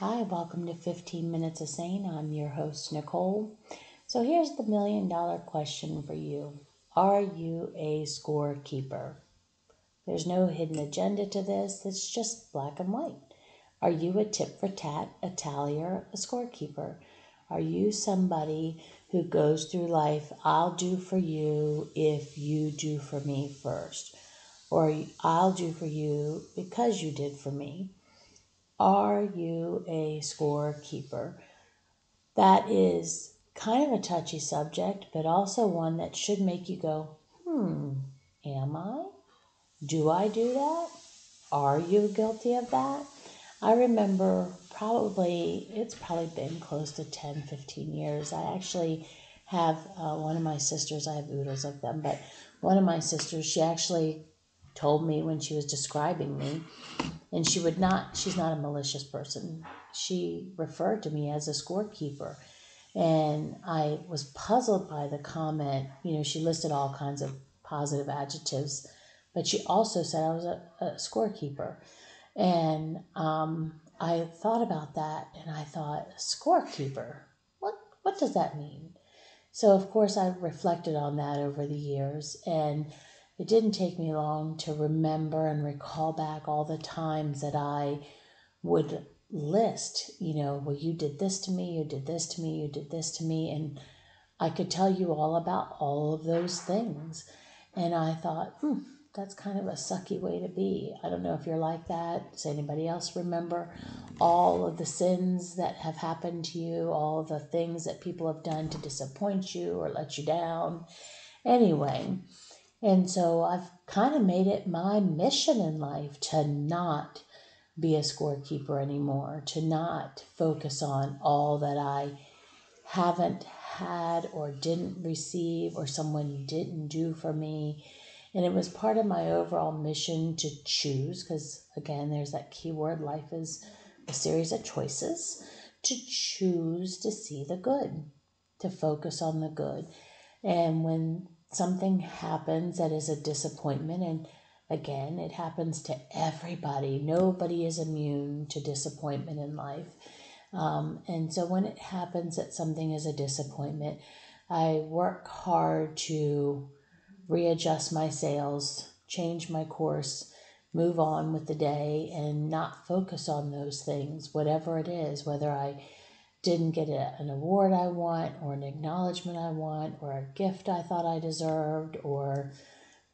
Hi, welcome to 15 Minutes of Sane. I'm your host, Nicole. So here's the million dollar question for you Are you a scorekeeper? There's no hidden agenda to this, it's just black and white. Are you a tit for tat, a tallier, a scorekeeper? Are you somebody who goes through life, I'll do for you if you do for me first? Or I'll do for you because you did for me? Are you a scorekeeper? That is kind of a touchy subject, but also one that should make you go, hmm, am I? Do I do that? Are you guilty of that? I remember probably, it's probably been close to 10, 15 years. I actually have uh, one of my sisters, I have oodles of them, but one of my sisters, she actually told me when she was describing me, and she would not, she's not a malicious person. She referred to me as a scorekeeper. And I was puzzled by the comment. You know, she listed all kinds of positive adjectives, but she also said I was a, a scorekeeper. And um, I thought about that and I thought, scorekeeper, what, what does that mean? So, of course, I reflected on that over the years. And it didn't take me long to remember and recall back all the times that I would list, you know, well, you did this to me, you did this to me, you did this to me. And I could tell you all about all of those things. And I thought, hmm, that's kind of a sucky way to be. I don't know if you're like that. Does anybody else remember all of the sins that have happened to you, all the things that people have done to disappoint you or let you down? Anyway, and so I've kind of made it my mission in life to not be a scorekeeper anymore, to not focus on all that I haven't had or didn't receive or someone didn't do for me. And it was part of my overall mission to choose, because again, there's that keyword life is a series of choices, to choose to see the good, to focus on the good. And when something happens that is a disappointment, and Again, it happens to everybody. Nobody is immune to disappointment in life. Um, and so when it happens that something is a disappointment, I work hard to readjust my sails, change my course, move on with the day, and not focus on those things, whatever it is, whether I didn't get a, an award I want, or an acknowledgement I want, or a gift I thought I deserved, or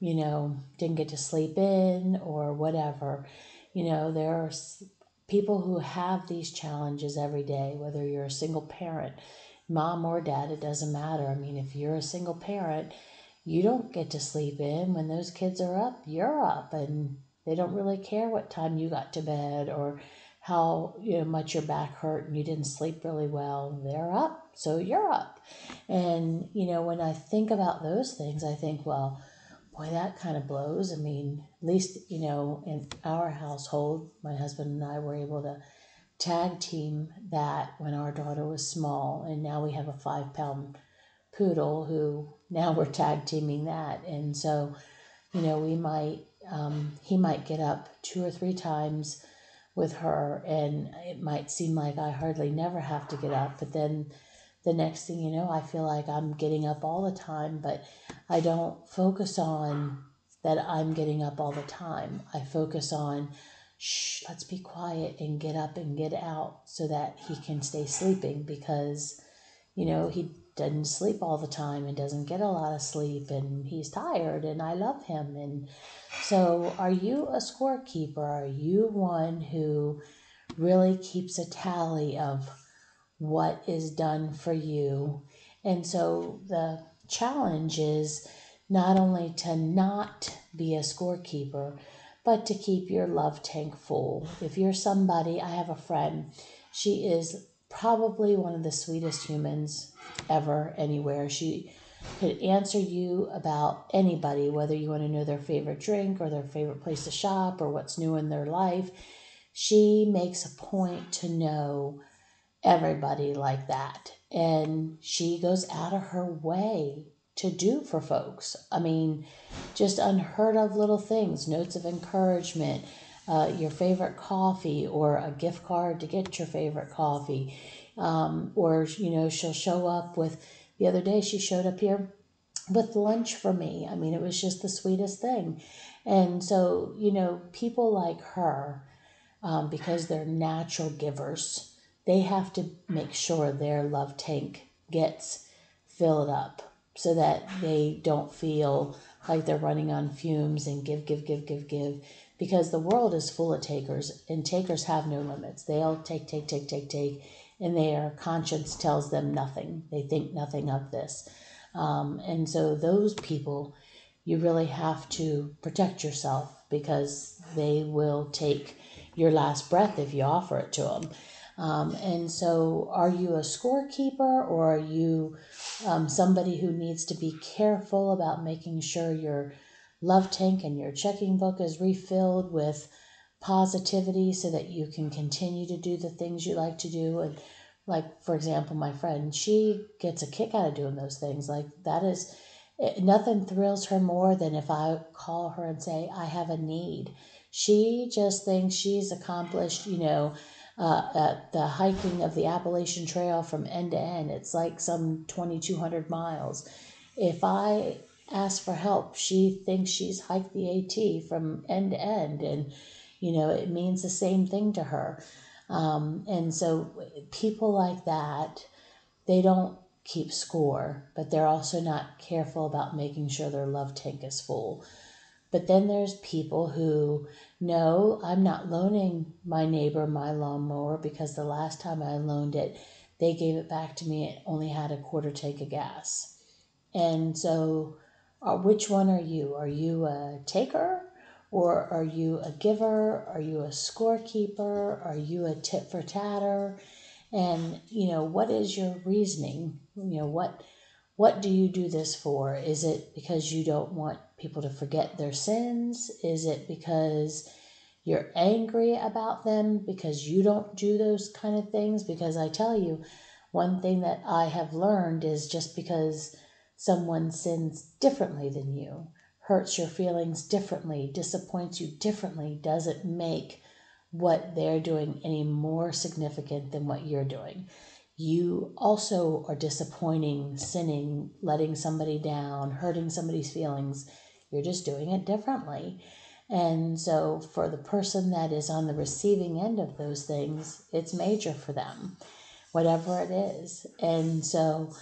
you know, didn't get to sleep in or whatever. You know, there are people who have these challenges every day, whether you're a single parent, mom or dad, it doesn't matter. I mean, if you're a single parent, you don't get to sleep in. When those kids are up, you're up, and they don't really care what time you got to bed or how you know, much your back hurt and you didn't sleep really well. They're up, so you're up. And, you know, when I think about those things, I think, well, boy, that kind of blows. I mean, at least, you know, in our household, my husband and I were able to tag team that when our daughter was small. And now we have a five pound poodle who now we're tag teaming that. And so, you know, we might, um, he might get up two or three times with her, and it might seem like I hardly never have to get up, but then the next thing you know, I feel like I'm getting up all the time, but I don't focus on that I'm getting up all the time. I focus on, shh, let's be quiet and get up and get out so that he can stay sleeping because, you know, he doesn't sleep all the time and doesn't get a lot of sleep and he's tired and I love him. And so, are you a scorekeeper? Are you one who really keeps a tally of what is done for you. And so the challenge is not only to not be a scorekeeper, but to keep your love tank full. If you're somebody, I have a friend, she is probably one of the sweetest humans ever, anywhere. She could answer you about anybody, whether you want to know their favorite drink or their favorite place to shop or what's new in their life. She makes a point to know everybody like that. And she goes out of her way to do for folks. I mean, just unheard of little things, notes of encouragement, uh, your favorite coffee or a gift card to get your favorite coffee. Um, or, you know, she'll show up with, the other day she showed up here with lunch for me. I mean, it was just the sweetest thing. And so, you know, people like her, um, because they're natural givers, they have to make sure their love tank gets filled up so that they don't feel like they're running on fumes and give, give, give, give, give. Because the world is full of takers, and takers have no limits. They all take, take, take, take, take, and their conscience tells them nothing. They think nothing of this. Um, and so, those people, you really have to protect yourself because they will take your last breath if you offer it to them. Um, and so, are you a scorekeeper or are you um, somebody who needs to be careful about making sure your love tank and your checking book is refilled with positivity so that you can continue to do the things you like to do? And, like, for example, my friend, she gets a kick out of doing those things. Like, that is. It, nothing thrills her more than if I call her and say, I have a need. She just thinks she's accomplished, you know, uh, the hiking of the Appalachian Trail from end to end. It's like some 2,200 miles. If I ask for help, she thinks she's hiked the AT from end to end, and you know it means the same thing to her. Um, and so people like that, they don't keep score, but they're also not careful about making sure their love tank is full. But then there's people who know I'm not loaning my neighbor my lawnmower because the last time I loaned it, they gave it back to me. It only had a quarter tank of gas. And so, uh, which one are you? Are you a taker or are you a giver? Are you a scorekeeper? Are you a tit for tatter? And, you know, what is your reasoning? You know, what what do you do this for? Is it because you don't want people to forget their sins? Is it because you're angry about them because you don't do those kind of things? Because I tell you, one thing that I have learned is just because someone sins differently than you, hurts your feelings differently, disappoints you differently, doesn't make what they're doing any more significant than what you're doing you also are disappointing, sinning, letting somebody down, hurting somebody's feelings. You're just doing it differently. And so, for the person that is on the receiving end of those things, it's major for them, whatever it is. And so,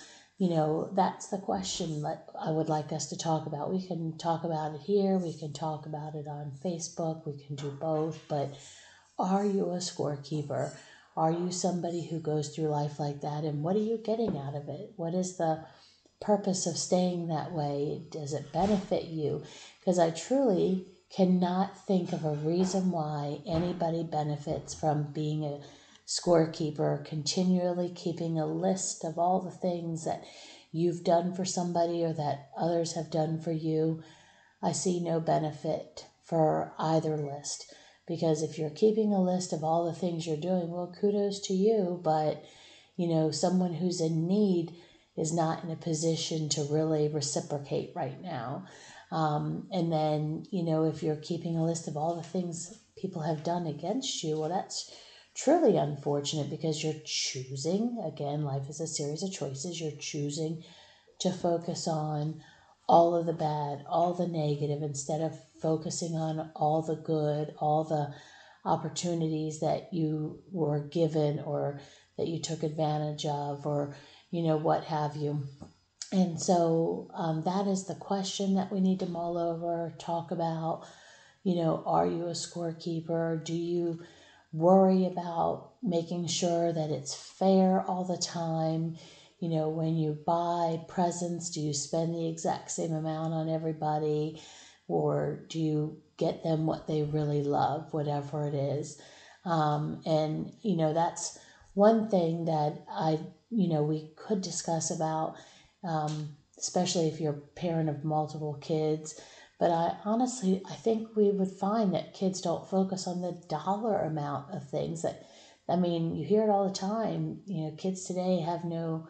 you know, that's the question that I would like us to talk about. We can talk about it here, we can talk about it on Facebook, we can do both. But are you a scorekeeper? Are you somebody who goes through life like that? And what are you getting out of it? What is the purpose of staying that way? Does it benefit you? Because I truly cannot think of a reason why anybody benefits from being a scorekeeper, continually keeping a list of all the things that you've done for somebody or that others have done for you. I see no benefit for either list. Because if you're keeping a list of all the things you're doing, well, kudos to you. But, you know, someone who's in need is not in a position to really reciprocate right now. Um, and then, you know, if you're keeping a list of all the things people have done against you, well, that's truly unfortunate because you're choosing, again, life is a series of choices, you're choosing to focus on all of the bad, all the negative, instead of focusing on all the good, all the opportunities that you were given or that you took advantage of, or, you know, what have you. And so um, that is the question that we need to mull over, talk about. You know, are you a scorekeeper? Do you worry about making sure that it's fair all the time? You know, when you buy presents, do you spend the exact same amount on everybody? Or do you get them what they really love, whatever it is? Um, and, you know, that's one thing that I, you know, we could discuss about, um, especially if you're a parent of multiple kids. But I honestly, I think we would find that kids don't focus on the dollar amount of things that, I mean, you hear it all the time. You know, kids today have no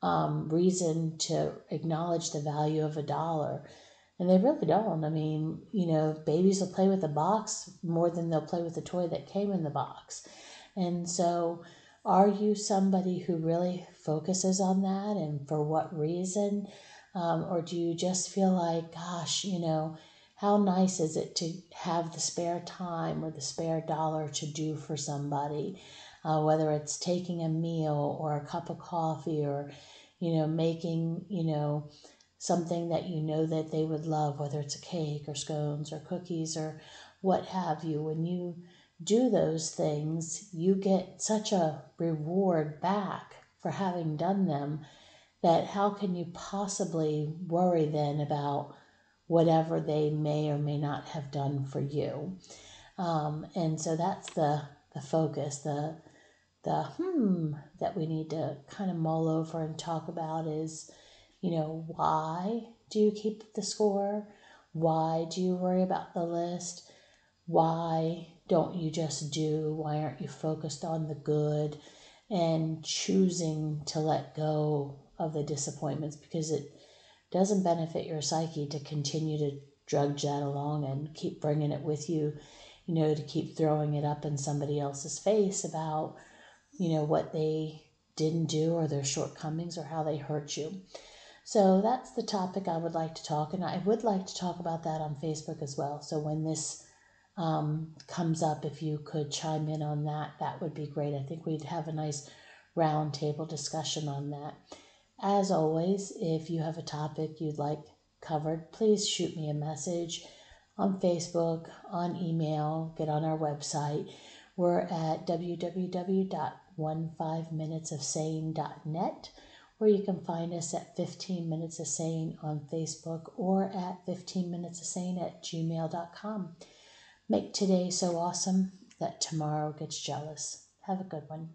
um, reason to acknowledge the value of a dollar. And they really don't. I mean, you know, babies will play with the box more than they'll play with the toy that came in the box. And so, are you somebody who really focuses on that and for what reason? Um, or do you just feel like, gosh, you know, how nice is it to have the spare time or the spare dollar to do for somebody? Uh, whether it's taking a meal or a cup of coffee or, you know, making, you know, something that you know that they would love, whether it's a cake or scones or cookies or what have you. When you do those things, you get such a reward back for having done them that how can you possibly worry then about whatever they may or may not have done for you? Um, and so that's the the focus, the the hmm that we need to kind of mull over and talk about is you know, why do you keep the score? Why do you worry about the list? Why don't you just do? Why aren't you focused on the good and choosing to let go of the disappointments? Because it doesn't benefit your psyche to continue to drudge that along and keep bringing it with you, you know, to keep throwing it up in somebody else's face about, you know, what they didn't do or their shortcomings or how they hurt you. So that's the topic I would like to talk, and I would like to talk about that on Facebook as well. So when this um, comes up, if you could chime in on that, that would be great. I think we'd have a nice roundtable discussion on that. As always, if you have a topic you'd like covered, please shoot me a message on Facebook, on email, get on our website. We're at www.15minutesofsane.net or you can find us at 15 Minutes of Sane on Facebook or at 15 Minutes of Sane at gmail.com. Make today so awesome that tomorrow gets jealous. Have a good one.